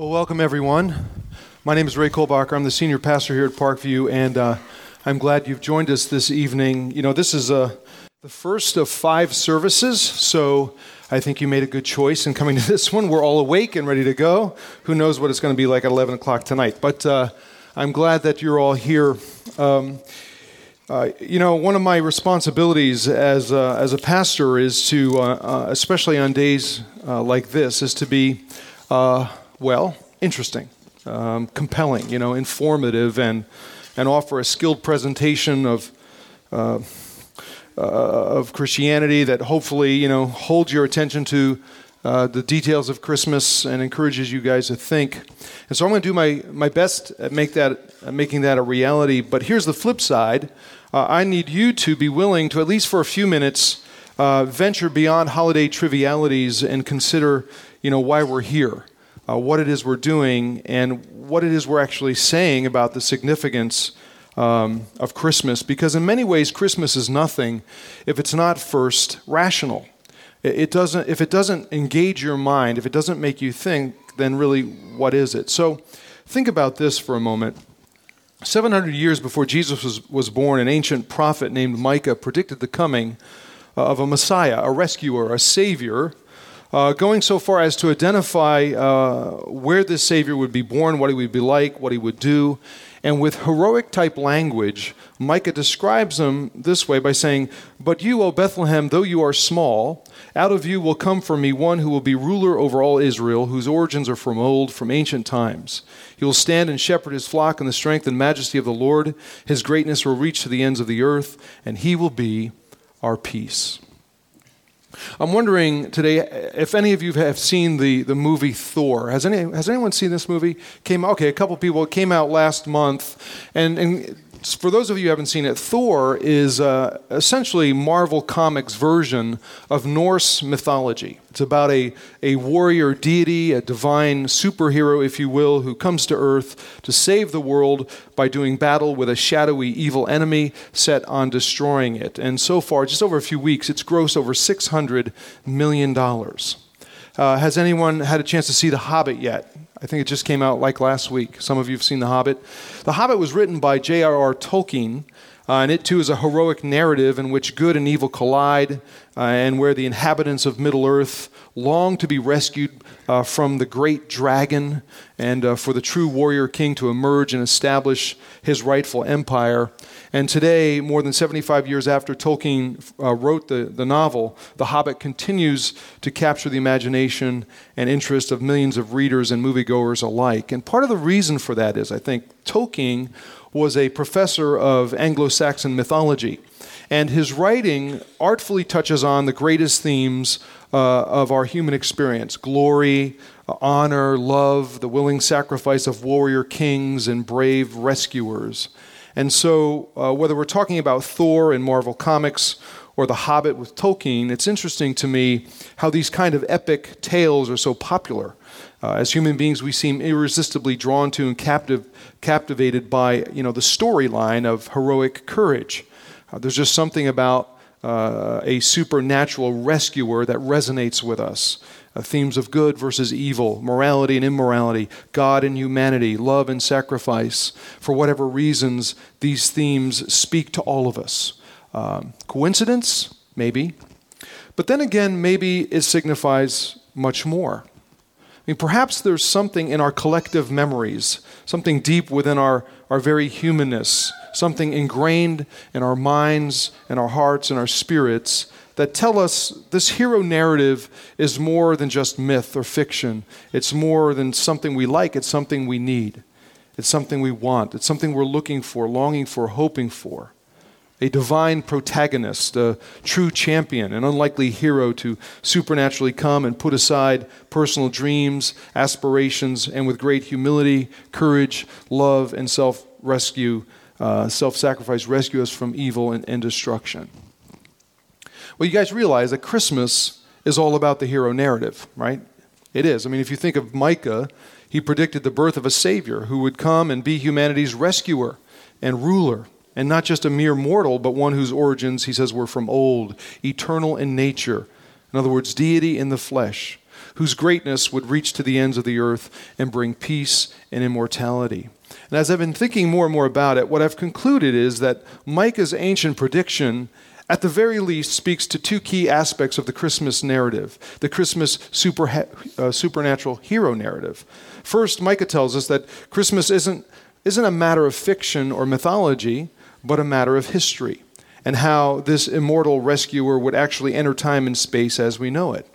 Well, welcome everyone. My name is Ray Kollbocker. I'm the senior pastor here at Parkview, and uh, I'm glad you've joined us this evening. You know, this is uh, the first of five services, so I think you made a good choice in coming to this one. We're all awake and ready to go. Who knows what it's going to be like at 11 o'clock tonight? But uh, I'm glad that you're all here. Um, uh, you know, one of my responsibilities as, uh, as a pastor is to, uh, especially on days like this, is to be well, interesting, um, compelling, you know, informative, and, and offer a skilled presentation of, uh, uh, of Christianity that hopefully, you know, holds your attention to uh, the details of Christmas and encourages you guys to think. And so I'm going to do my, my best at make that, at making that a reality. But here's the flip side uh, I need you to be willing to, at least for a few minutes, uh, venture beyond holiday trivialities and consider, you know, why we're here uh, what it is we're doing and what it is we're actually saying about the significance um, of Christmas. Because in many ways, Christmas is nothing if it's not first rational. It, doesn't, if it doesn't engage your mind, if it doesn't make you think, then really, what is it? So think about this for a moment. 700 years before Jesus was, was born, an ancient prophet named Micah predicted the coming uh, of a Messiah, a rescuer, a savior uh, going so far as to identify uh, where this Savior would be born, what he would be like, what he would do. And with heroic type language, Micah describes him this way by saying, But you, O Bethlehem, though you are small, out of you will come for me one who will be ruler over all Israel, whose origins are from old, from ancient times. He will stand and shepherd his flock in the strength and majesty of the Lord. His greatness will reach to the ends of the earth, and he will be our peace. I'm wondering today if any of you have seen the, the movie Thor. Has, any, has anyone seen this movie? Came okay, a couple people. It came out last month, and, and for those of you who haven't seen it, Thor is uh, essentially Marvel Comics' version of Norse mythology. It's about a, a warrior deity, a divine superhero, if you will, who comes to Earth to save the world by doing battle with a shadowy evil enemy set on destroying it. And so far, just over a few weeks, it's grossed over $600 million. Uh, has anyone had a chance to see The Hobbit yet? I think it just came out like last week. Some of you have seen The Hobbit. The Hobbit was written by J.R.R. Tolkien, uh, and it too is a heroic narrative in which good and evil collide, uh, and where the inhabitants of Middle Earth long to be rescued uh, from the great dragon and uh, for the true warrior king to emerge and establish his rightful empire. And today, more than 75 years after Tolkien uh, wrote the, the novel, The Hobbit continues to capture the imagination and interest of millions of readers and moviegoers alike. And part of the reason for that is, I think, Tolkien was a professor of Anglo Saxon mythology. And his writing artfully touches on the greatest themes uh, of our human experience glory, honor, love, the willing sacrifice of warrior kings and brave rescuers. And so, uh, whether we're talking about Thor in Marvel Comics or The Hobbit with Tolkien, it's interesting to me how these kind of epic tales are so popular. Uh, as human beings, we seem irresistibly drawn to and captive, captivated by you know, the storyline of heroic courage. Uh, there's just something about uh, a supernatural rescuer that resonates with us uh, themes of good versus evil, morality and immorality, God and humanity, love and sacrifice. For whatever reasons, these themes speak to all of us. Um, coincidence? Maybe. But then again, maybe it signifies much more. I mean, perhaps there's something in our collective memories, something deep within our, our very humanness, something ingrained in our minds and our hearts and our spirits that tell us this hero narrative is more than just myth or fiction. It's more than something we like, it's something we need. It's something we want. It's something we're looking for, longing for, hoping for. A divine protagonist, a true champion, an unlikely hero to supernaturally come and put aside personal dreams, aspirations, and with great humility, courage, love, and self rescue, uh, self sacrifice, rescue us from evil and, and destruction. Well, you guys realize that Christmas is all about the hero narrative, right? It is. I mean, if you think of Micah, he predicted the birth of a Savior who would come and be humanity's rescuer and ruler, and not just a mere mortal, but one whose origins, he says, were from old, eternal in nature. In other words, deity in the flesh, whose greatness would reach to the ends of the earth and bring peace and immortality. And as I've been thinking more and more about it, what I've concluded is that Micah's ancient prediction at the very least, speaks to two key aspects of the Christmas narrative the Christmas super, uh, supernatural hero narrative. First, Micah tells us that Christmas isn't, isn't a matter of fiction or mythology, but a matter of history, and how this immortal rescuer would actually enter time and space as we know it.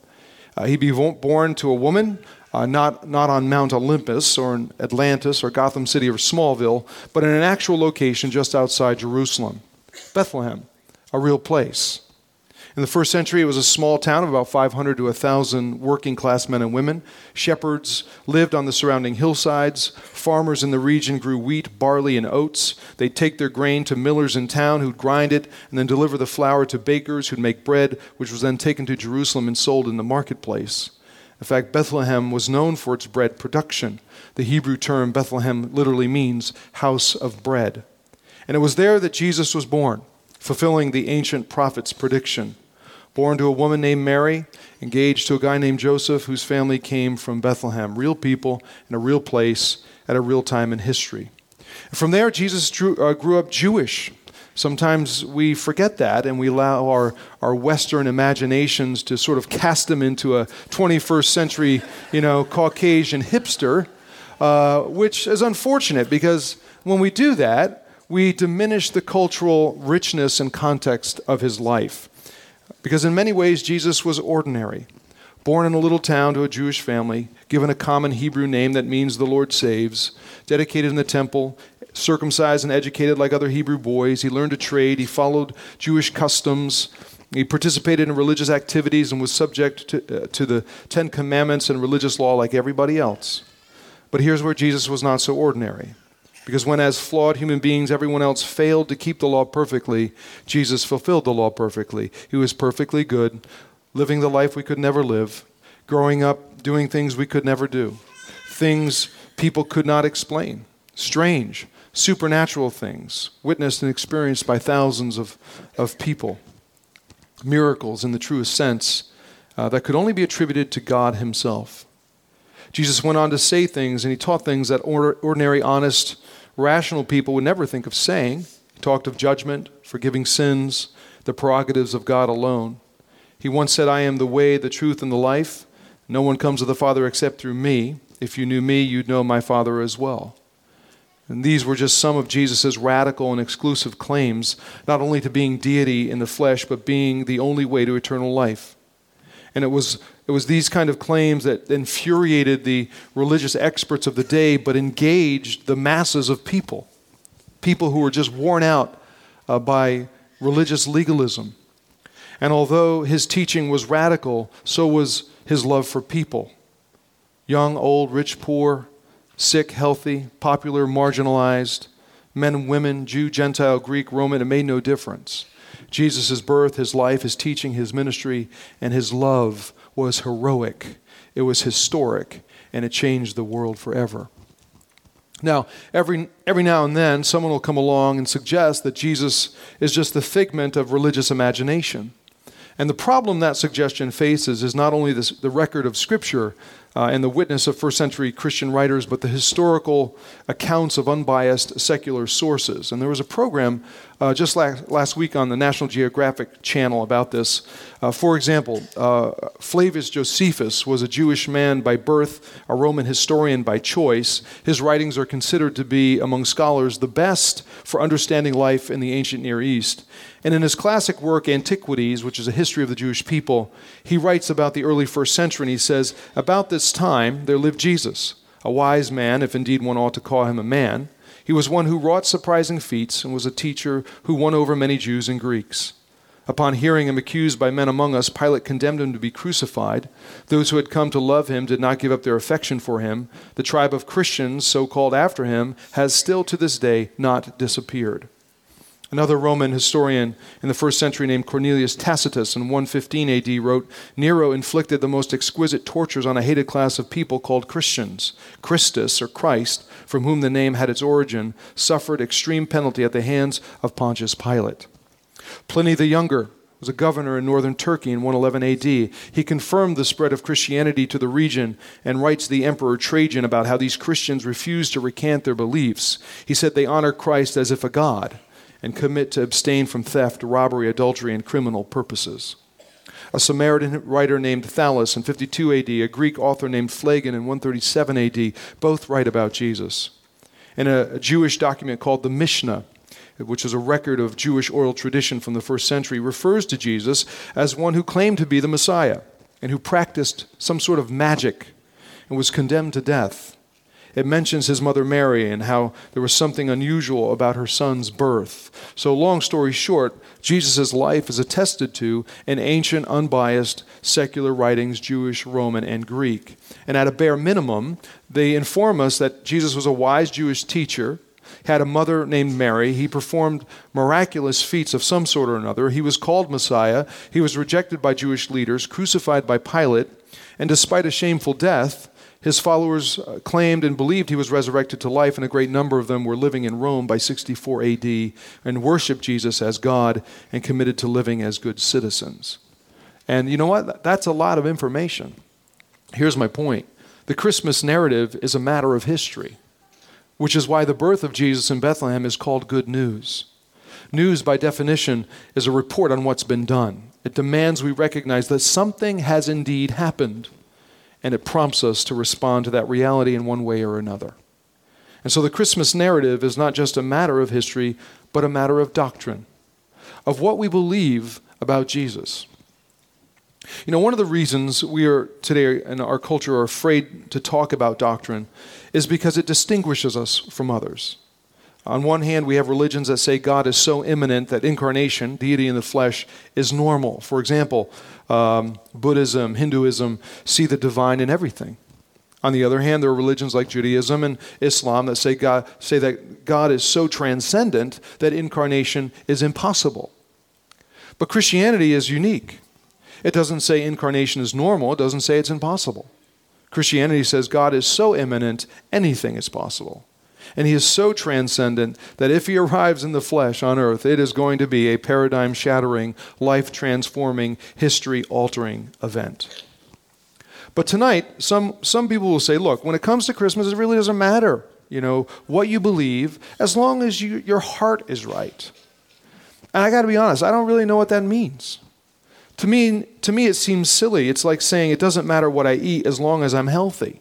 Uh, he'd be born to a woman, uh, not, not on Mount Olympus or in Atlantis or Gotham City or Smallville, but in an actual location just outside Jerusalem, Bethlehem a real place. In the first century, it was a small town of about 500 to 1,000 working class men and women. Shepherds lived on the surrounding hillsides. Farmers in the region grew wheat, barley, and oats. They'd take their grain to millers in town who'd grind it and then deliver the flour to bakers who'd make bread, which was then taken to Jerusalem and sold in the marketplace. In fact, Bethlehem was known for its bread production. The Hebrew term Bethlehem literally means house of bread. And it was there that Jesus was born fulfilling the ancient prophet's prediction. Born to a woman named Mary, engaged to a guy named Joseph, whose family came from Bethlehem. Real people in a real place at a real time in history. From there, Jesus drew, uh, grew up Jewish. Sometimes we forget that and we allow our, our Western imaginations to sort of cast him into a 21st century, you know, Caucasian hipster, uh, which is unfortunate because when we do that, we diminish the cultural richness and context of his life. Because in many ways, Jesus was ordinary. Born in a little town to a Jewish family, given a common Hebrew name that means the Lord saves, dedicated in the temple, circumcised and educated like other Hebrew boys. He learned a trade, he followed Jewish customs, he participated in religious activities and was subject to, uh, to the Ten Commandments and religious law like everybody else. But here's where Jesus was not so ordinary. Because when, as flawed human beings, everyone else failed to keep the law perfectly, Jesus fulfilled the law perfectly. He was perfectly good, living the life we could never live, growing up doing things we could never do, things people could not explain, strange, supernatural things, witnessed and experienced by thousands of, of people, miracles in the truest sense uh, that could only be attributed to God Himself. Jesus went on to say things, and he taught things that ordinary, honest, rational people would never think of saying. He talked of judgment, forgiving sins, the prerogatives of God alone. He once said, I am the way, the truth, and the life. No one comes to the Father except through me. If you knew me, you'd know my Father as well. And these were just some of Jesus' radical and exclusive claims, not only to being deity in the flesh, but being the only way to eternal life. And it was, it was these kind of claims that infuriated the religious experts of the day, but engaged the masses of people. People who were just worn out uh, by religious legalism. And although his teaching was radical, so was his love for people young, old, rich, poor, sick, healthy, popular, marginalized, men, women, Jew, Gentile, Greek, Roman, it made no difference. Jesus' birth, his life, his teaching, his ministry, and his love was heroic. It was historic, and it changed the world forever. Now, every, every now and then, someone will come along and suggest that Jesus is just the figment of religious imagination. And the problem that suggestion faces is not only this, the record of Scripture, uh, and the witness of first century Christian writers, but the historical accounts of unbiased secular sources. And there was a program uh, just last, last week on the National Geographic channel about this. Uh, for example, uh, Flavius Josephus was a Jewish man by birth, a Roman historian by choice. His writings are considered to be, among scholars, the best for understanding life in the ancient Near East. And in his classic work, Antiquities, which is a history of the Jewish people, he writes about the early first century and he says, About this time there lived Jesus, a wise man, if indeed one ought to call him a man. He was one who wrought surprising feats and was a teacher who won over many Jews and Greeks. Upon hearing him accused by men among us, Pilate condemned him to be crucified. Those who had come to love him did not give up their affection for him. The tribe of Christians, so called after him, has still to this day not disappeared. Another Roman historian in the first century named Cornelius Tacitus in 115 AD wrote Nero inflicted the most exquisite tortures on a hated class of people called Christians. Christus, or Christ, from whom the name had its origin, suffered extreme penalty at the hands of Pontius Pilate. Pliny the Younger was a governor in northern Turkey in 111 AD. He confirmed the spread of Christianity to the region and writes the Emperor Trajan about how these Christians refused to recant their beliefs. He said they honor Christ as if a god and commit to abstain from theft, robbery, adultery, and criminal purposes. A Samaritan writer named Thallus in 52 AD, a Greek author named Phlegon in 137 AD, both write about Jesus. In a, a Jewish document called the Mishnah, which is a record of Jewish oral tradition from the first century, refers to Jesus as one who claimed to be the Messiah and who practiced some sort of magic and was condemned to death. It mentions his mother Mary and how there was something unusual about her son's birth. So, long story short, Jesus' life is attested to in ancient, unbiased, secular writings, Jewish, Roman, and Greek. And at a bare minimum, they inform us that Jesus was a wise Jewish teacher had a mother named Mary. He performed miraculous feats of some sort or another. He was called Messiah. He was rejected by Jewish leaders, crucified by Pilate, and despite a shameful death, his followers uh, claimed and believed he was resurrected to life, and a great number of them were living in Rome by 64 AD and worshiped Jesus as God and committed to living as good citizens. And you know what? That's a lot of information. Here's my point the Christmas narrative is a matter of history, which is why the birth of Jesus in Bethlehem is called good news. News, by definition, is a report on what's been done. It demands we recognize that something has indeed happened and it prompts us to respond to that reality in one way or another. And so the Christmas narrative is not just a matter of history, but a matter of doctrine, of what we believe about Jesus. You know, one of the reasons we are today in our culture are afraid to talk about doctrine is because it distinguishes us from others. On one hand, we have religions that say God is so immanent that incarnation, deity in the flesh, is normal. For example, um, Buddhism, Hinduism see the divine in everything. On the other hand, there are religions like Judaism and Islam that say, God, say that God is so transcendent that incarnation is impossible. But Christianity is unique. It doesn't say incarnation is normal, it doesn't say it's impossible. Christianity says God is so immanent, anything is possible. And he is so transcendent that if he arrives in the flesh on earth, it is going to be a paradigm shattering, life transforming, history altering event. But tonight, some, some people will say, look, when it comes to Christmas, it really doesn't matter, you know, what you believe, as long as you, your heart is right. And I got to be honest, I don't really know what that means. To me, to me, it seems silly. It's like saying it doesn't matter what I eat as long as I'm healthy.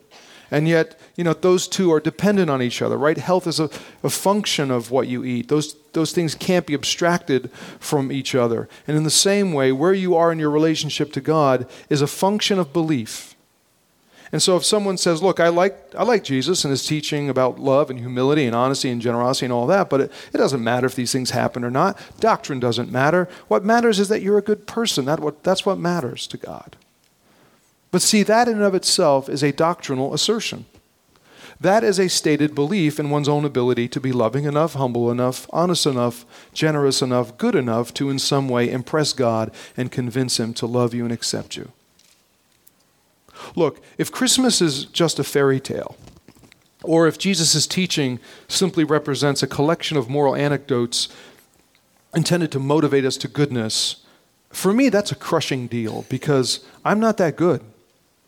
And yet, you know, those two are dependent on each other, right? Health is a, a function of what you eat. Those, those things can't be abstracted from each other. And in the same way, where you are in your relationship to God is a function of belief. And so if someone says, look, I like, I like Jesus and his teaching about love and humility and honesty and generosity and all that, but it, it doesn't matter if these things happen or not. Doctrine doesn't matter. What matters is that you're a good person. That what, that's what matters to God. But see, that in and of itself is a doctrinal assertion. That is a stated belief in one's own ability to be loving enough, humble enough, honest enough, generous enough, good enough to in some way impress God and convince Him to love you and accept you. Look, if Christmas is just a fairy tale, or if Jesus' teaching simply represents a collection of moral anecdotes intended to motivate us to goodness, for me that's a crushing deal because I'm not that good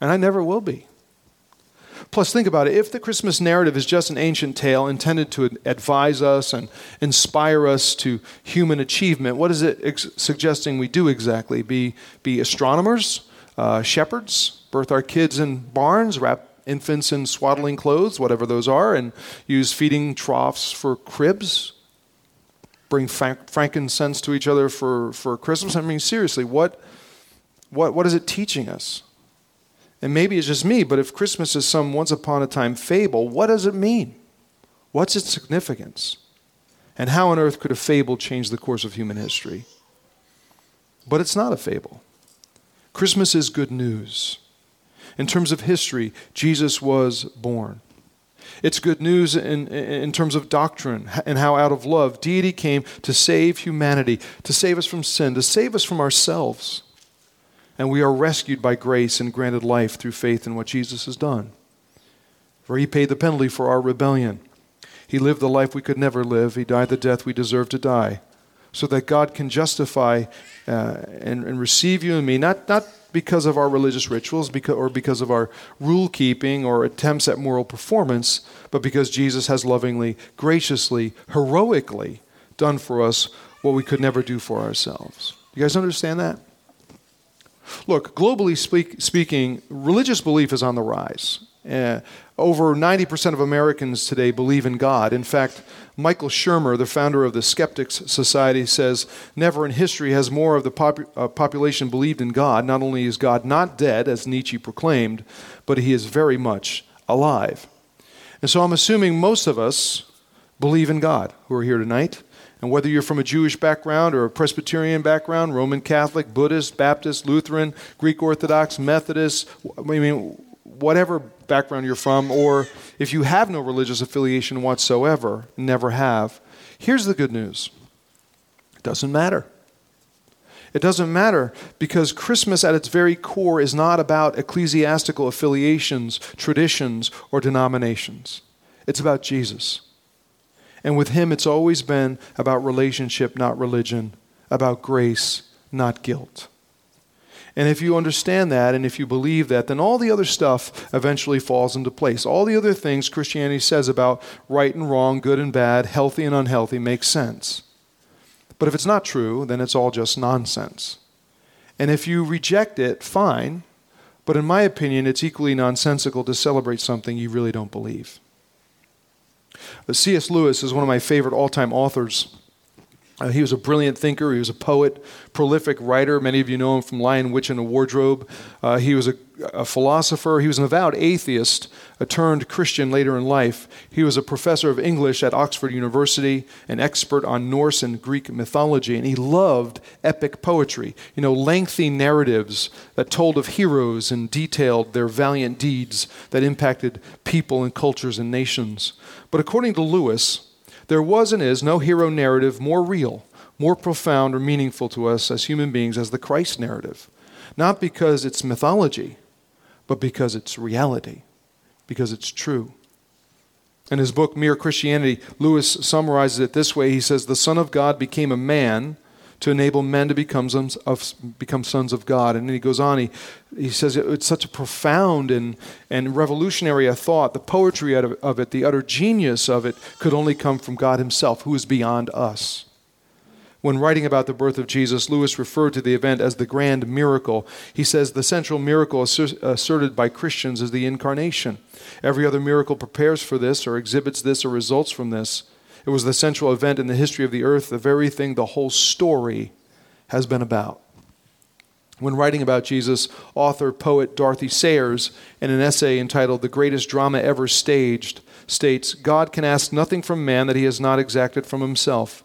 and I never will be. Plus, think about it. If the Christmas narrative is just an ancient tale intended to advise us and inspire us to human achievement, what is it ex- suggesting we do exactly? Be, be astronomers, uh, shepherds, birth our kids in barns, wrap infants in swaddling clothes, whatever those are, and use feeding troughs for cribs? Bring frankincense to each other for, for Christmas? I mean, seriously, what, what, what is it teaching us? And maybe it's just me, but if Christmas is some once upon a time fable, what does it mean? What's its significance? And how on earth could a fable change the course of human history? But it's not a fable. Christmas is good news. In terms of history, Jesus was born. It's good news in, in terms of doctrine and how, out of love, deity came to save humanity, to save us from sin, to save us from ourselves and we are rescued by grace and granted life through faith in what Jesus has done. For he paid the penalty for our rebellion. He lived the life we could never live. He died the death we deserve to die. so that God can justify uh, and, and receive you and me, not, not because of our religious rituals because, or because of our rule keeping or attempts at moral performance, but because Jesus has lovingly, graciously, heroically done for us what we could never do for ourselves. You guys understand that? Look, globally speak, speaking, religious belief is on the rise. Uh, over 90% of Americans today believe in God. In fact, Michael Shermer, the founder of the Skeptics Society, says never in history has more of the pop- uh, population believed in God. Not only is God not dead, as Nietzsche proclaimed, but he is very much alive. And so I'm assuming most of us believe in God who are here tonight. And whether you're from a Jewish background or a Presbyterian background, Roman Catholic, Buddhist, Baptist, Lutheran, Greek Orthodox, Methodist, I mean, whatever background you're from, or if you have no religious affiliation whatsoever, never have, here's the good news it doesn't matter. It doesn't matter because Christmas at its very core is not about ecclesiastical affiliations, traditions, or denominations. It's about Jesus. And with Him, it's always been about relationship, not religion, about grace, not guilt. And if you understand that and if you believe that, then all the other stuff eventually falls into place. All the other things Christianity says about right and wrong, good and bad, healthy and unhealthy makes sense. But if it's not true, then it's all just nonsense. And if you reject it, fine. But in my opinion, it's equally nonsensical to celebrate something you really don't believe. C.S. Lewis is one of my favorite all time authors. Uh, he was a brilliant thinker. He was a poet, prolific writer. Many of you know him from Lion, Witch, and a Wardrobe. Uh, he was a, a, philosopher. He was an avowed atheist, a turned Christian later in life. He was a professor of English at Oxford University, an expert on Norse and Greek mythology, and he loved epic poetry. You know, lengthy narratives that told of heroes and detailed their valiant deeds that impacted people and cultures and nations. But according to Lewis, there was and is no hero narrative more real, more profound, or meaningful to us as human beings as the Christ narrative. Not because it's mythology, but because it's reality, because it's true. In his book, Mere Christianity, Lewis summarizes it this way He says, The Son of God became a man to enable men to become sons of, become sons of God. And then he goes on, he, he says it's such a profound and, and revolutionary a thought. The poetry of, of it, the utter genius of it, could only come from God Himself, who is beyond us. When writing about the birth of Jesus, Lewis referred to the event as the grand miracle. He says the central miracle asserted by Christians is the incarnation. Every other miracle prepares for this, or exhibits this, or results from this. It was the central event in the history of the earth, the very thing the whole story has been about. When writing about Jesus, author poet Dorothy Sayers, in an essay entitled The Greatest Drama Ever Staged, states God can ask nothing from man that he has not exacted from himself.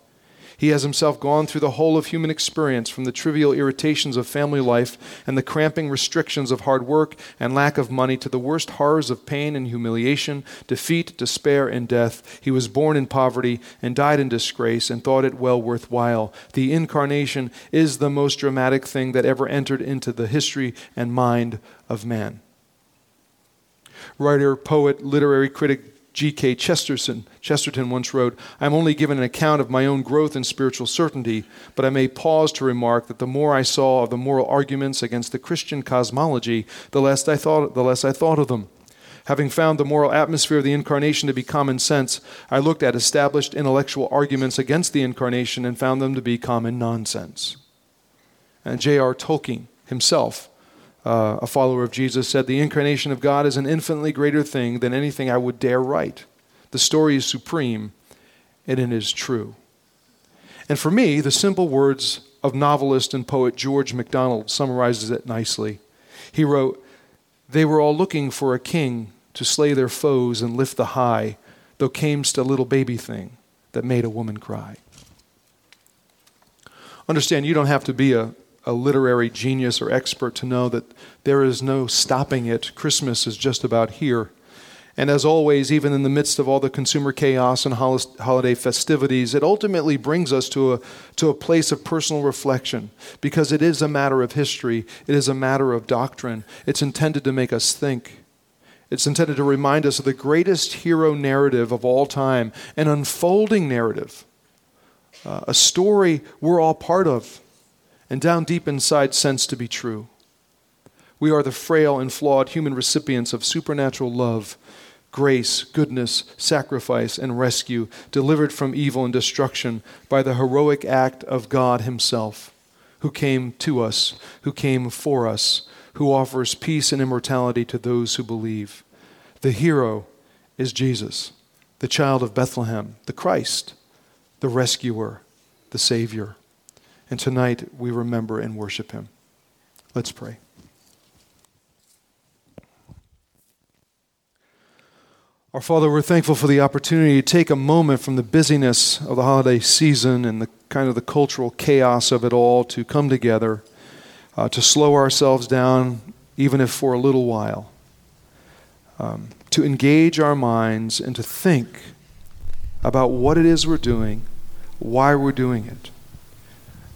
He has himself gone through the whole of human experience, from the trivial irritations of family life and the cramping restrictions of hard work and lack of money to the worst horrors of pain and humiliation, defeat, despair, and death. He was born in poverty and died in disgrace and thought it well worth while. The incarnation is the most dramatic thing that ever entered into the history and mind of man. Writer, poet, literary critic G.K. Chesterton, Chesterton once wrote, I am only given an account of my own growth in spiritual certainty, but I may pause to remark that the more I saw of the moral arguments against the Christian cosmology, the less I thought, the less I thought of them. Having found the moral atmosphere of the incarnation to be common sense, I looked at established intellectual arguments against the incarnation and found them to be common nonsense. And J.R. Tolkien himself uh, a follower of Jesus, said, The incarnation of God is an infinitely greater thing than anything I would dare write. The story is supreme, and it is true. And for me, the simple words of novelist and poet George MacDonald summarizes it nicely. He wrote, They were all looking for a king to slay their foes and lift the high, though camest a little baby thing that made a woman cry. Understand, you don't have to be a, a literary genius or expert to know that there is no stopping it. Christmas is just about here. And as always, even in the midst of all the consumer chaos and holiday festivities, it ultimately brings us to a, to a place of personal reflection because it is a matter of history, it is a matter of doctrine. It's intended to make us think. It's intended to remind us of the greatest hero narrative of all time, an unfolding narrative uh, a story we're all part of and down deep inside sense to be true. We are the frail and flawed human recipients of supernatural love, grace, goodness, sacrifice, and rescue, delivered from evil and destruction by the heroic act of God Himself, who came to us, who came for us, who offers peace and immortality to those who believe. The hero is Jesus, the child of Bethlehem, the Christ, the rescuer, the Savior. And tonight we remember and worship Him. Let's pray. Our Father, we're thankful for the opportunity to take a moment from the busyness of the holiday season and the kind of the cultural chaos of it all to come together, uh, to slow ourselves down, even if for a little while, um, to engage our minds and to think about what it is we're doing, why we're doing it,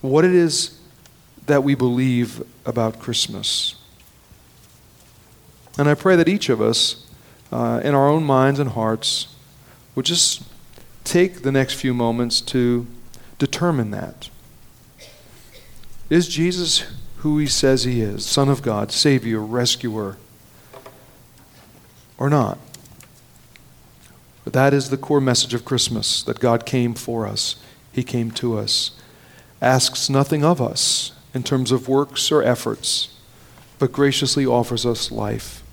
what it is that we believe about Christmas. And I pray that each of us uh, in our own minds and hearts would just take the next few moments to determine that. Is Jesus who he says he is, Son of God, Savior, Rescuer, or not? But that is the core message of Christmas that God came for us, He came to us, asks nothing of us in terms of works or efforts, but graciously offers us life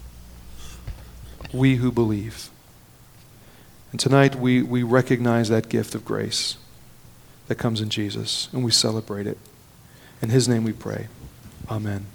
we who believe. And tonight we, we recognize that gift of grace that comes in Jesus, and we celebrate it. In His name we pray. Amen.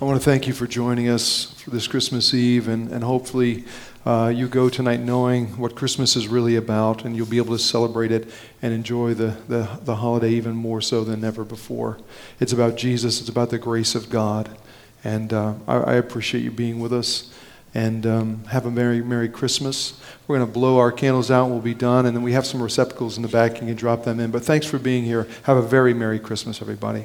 I want to thank you for joining us for this Christmas Eve, and, and hopefully uh, you go tonight knowing what Christmas is really about, and you'll be able to celebrate it and enjoy the, the, the holiday even more so than ever before. It's about Jesus, it's about the grace of God. And uh, I, I, appreciate you being with us. And um, have a Merry, Merry Christmas. We're going to blow our candles out, we'll be done. And then we have some receptacles in the back. You can drop them in. But thanks for being here. Have a very Merry Christmas, everybody.